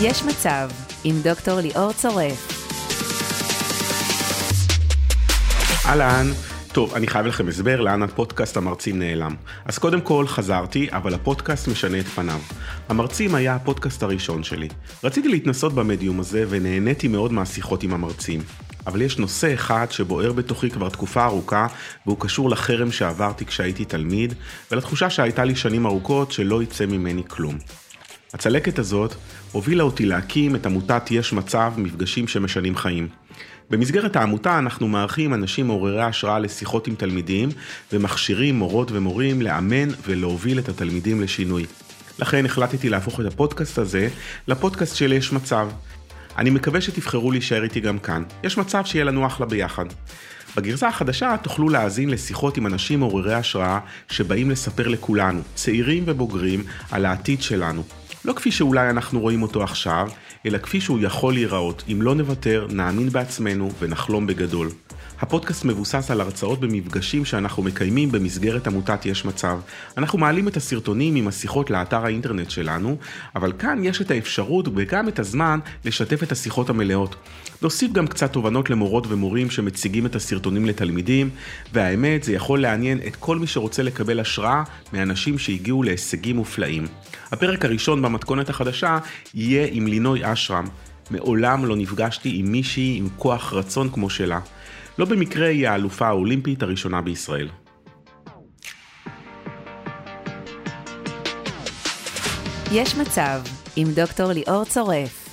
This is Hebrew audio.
יש מצב, עם דוקטור ליאור צורף. אהלן, טוב, אני חייב לכם הסבר לאן הפודקאסט המרצים נעלם. אז קודם כל חזרתי, אבל הפודקאסט משנה את פניו. המרצים היה הפודקאסט הראשון שלי. רציתי להתנסות במדיום הזה ונהניתי מאוד מהשיחות עם המרצים. אבל יש נושא אחד שבוער בתוכי כבר תקופה ארוכה, והוא קשור לחרם שעברתי כשהייתי תלמיד, ולתחושה שהייתה לי שנים ארוכות שלא יצא ממני כלום. הצלקת הזאת הובילה אותי להקים את עמותת יש מצב מפגשים שמשנים חיים. במסגרת העמותה אנחנו מארחים אנשים מעוררי השראה לשיחות עם תלמידים ומכשירים מורות ומורים לאמן ולהוביל את התלמידים לשינוי. לכן החלטתי להפוך את הפודקאסט הזה לפודקאסט של יש מצב. אני מקווה שתבחרו להישאר איתי גם כאן. יש מצב שיהיה לנו אחלה ביחד. בגרסה החדשה תוכלו להאזין לשיחות עם אנשים מעוררי השראה שבאים לספר לכולנו, צעירים ובוגרים, על העתיד שלנו. לא כפי שאולי אנחנו רואים אותו עכשיו, אלא כפי שהוא יכול להיראות, אם לא נוותר, נאמין בעצמנו ונחלום בגדול. הפודקאסט מבוסס על הרצאות במפגשים שאנחנו מקיימים במסגרת עמותת יש מצב. אנחנו מעלים את הסרטונים עם השיחות לאתר האינטרנט שלנו, אבל כאן יש את האפשרות וגם את הזמן לשתף את השיחות המלאות. נוסיף גם קצת תובנות למורות ומורים שמציגים את הסרטונים לתלמידים, והאמת זה יכול לעניין את כל מי שרוצה לקבל השראה מאנשים שהגיעו להישגים מופלאים. הפרק הראשון במתכונת החדשה יהיה עם לינוי אשרם. מעולם לא נפגשתי עם מישהי עם כוח רצון כמו שלה. לא במקרה היא האלופה האולימפית הראשונה בישראל. יש מצב, עם דוקטור ליאור צורף.